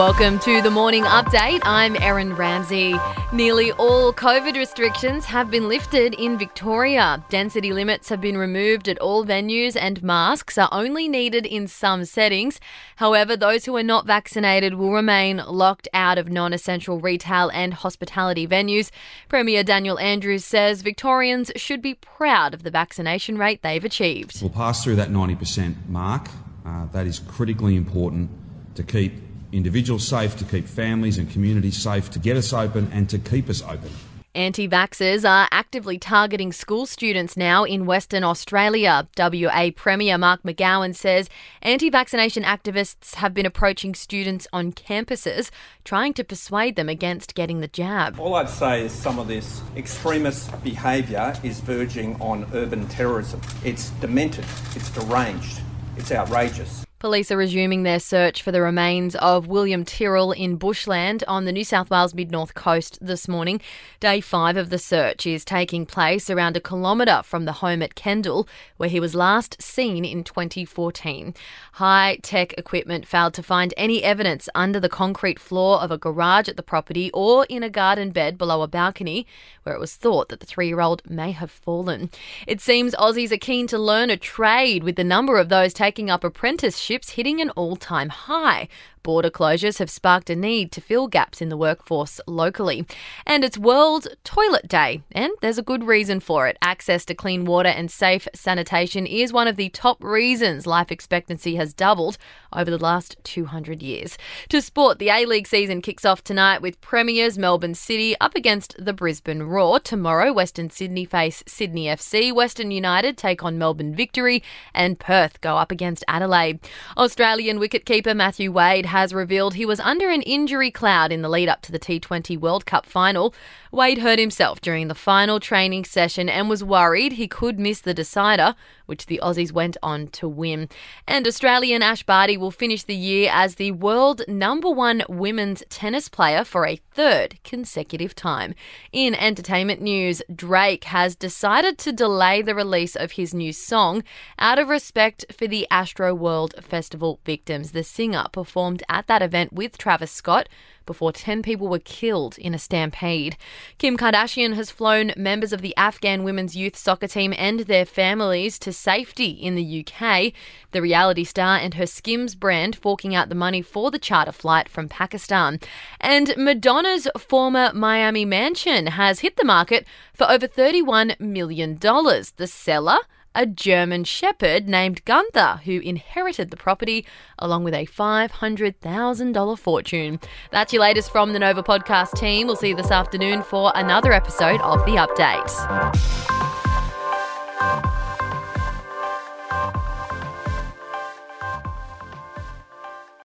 Welcome to the morning update. I'm Erin Ramsey. Nearly all COVID restrictions have been lifted in Victoria. Density limits have been removed at all venues, and masks are only needed in some settings. However, those who are not vaccinated will remain locked out of non essential retail and hospitality venues. Premier Daniel Andrews says Victorians should be proud of the vaccination rate they've achieved. We'll pass through that 90% mark. Uh, that is critically important to keep individuals safe, to keep families and communities safe, to get us open and to keep us open. Anti vaxxers are actively targeting school students now in Western Australia. WA Premier Mark McGowan says anti vaccination activists have been approaching students on campuses, trying to persuade them against getting the jab. All I'd say is some of this extremist behaviour is verging on urban terrorism. It's demented, it's deranged, it's outrageous. Police are resuming their search for the remains of William Tyrrell in bushland on the New South Wales mid north coast this morning. Day five of the search is taking place around a kilometre from the home at Kendall, where he was last seen in 2014. High tech equipment failed to find any evidence under the concrete floor of a garage at the property or in a garden bed below a balcony, where it was thought that the three year old may have fallen. It seems Aussies are keen to learn a trade, with the number of those taking up apprenticeships hitting an all time high. Border closures have sparked a need to fill gaps in the workforce locally. And it's World Toilet Day, and there's a good reason for it. Access to clean water and safe sanitation is one of the top reasons life expectancy has doubled over the last 200 years. To sport, the A League season kicks off tonight with Premiers Melbourne City up against the Brisbane Roar. Tomorrow, Western Sydney face Sydney FC, Western United take on Melbourne Victory, and Perth go up against Adelaide. Australian wicketkeeper Matthew Wade has revealed he was under an injury cloud in the lead up to the T20 World Cup final. Wade hurt himself during the final training session and was worried he could miss the decider, which the Aussies went on to win. And Australian Ash Barty will finish the year as the world number one women's tennis player for a third consecutive time. In entertainment news, Drake has decided to delay the release of his new song out of respect for the Astroworld Festival victims. The singer performed at that event with Travis Scott before 10 people were killed in a stampede. Kim Kardashian has flown members of the Afghan women's youth soccer team and their families to safety in the UK. The reality star and her Skims brand forking out the money for the charter flight from Pakistan. And Madonna's former Miami mansion has hit the market for over $31 million. The seller a German shepherd named Gunther, who inherited the property along with a $500,000 fortune. That's your latest from the Nova podcast team. We'll see you this afternoon for another episode of The Update.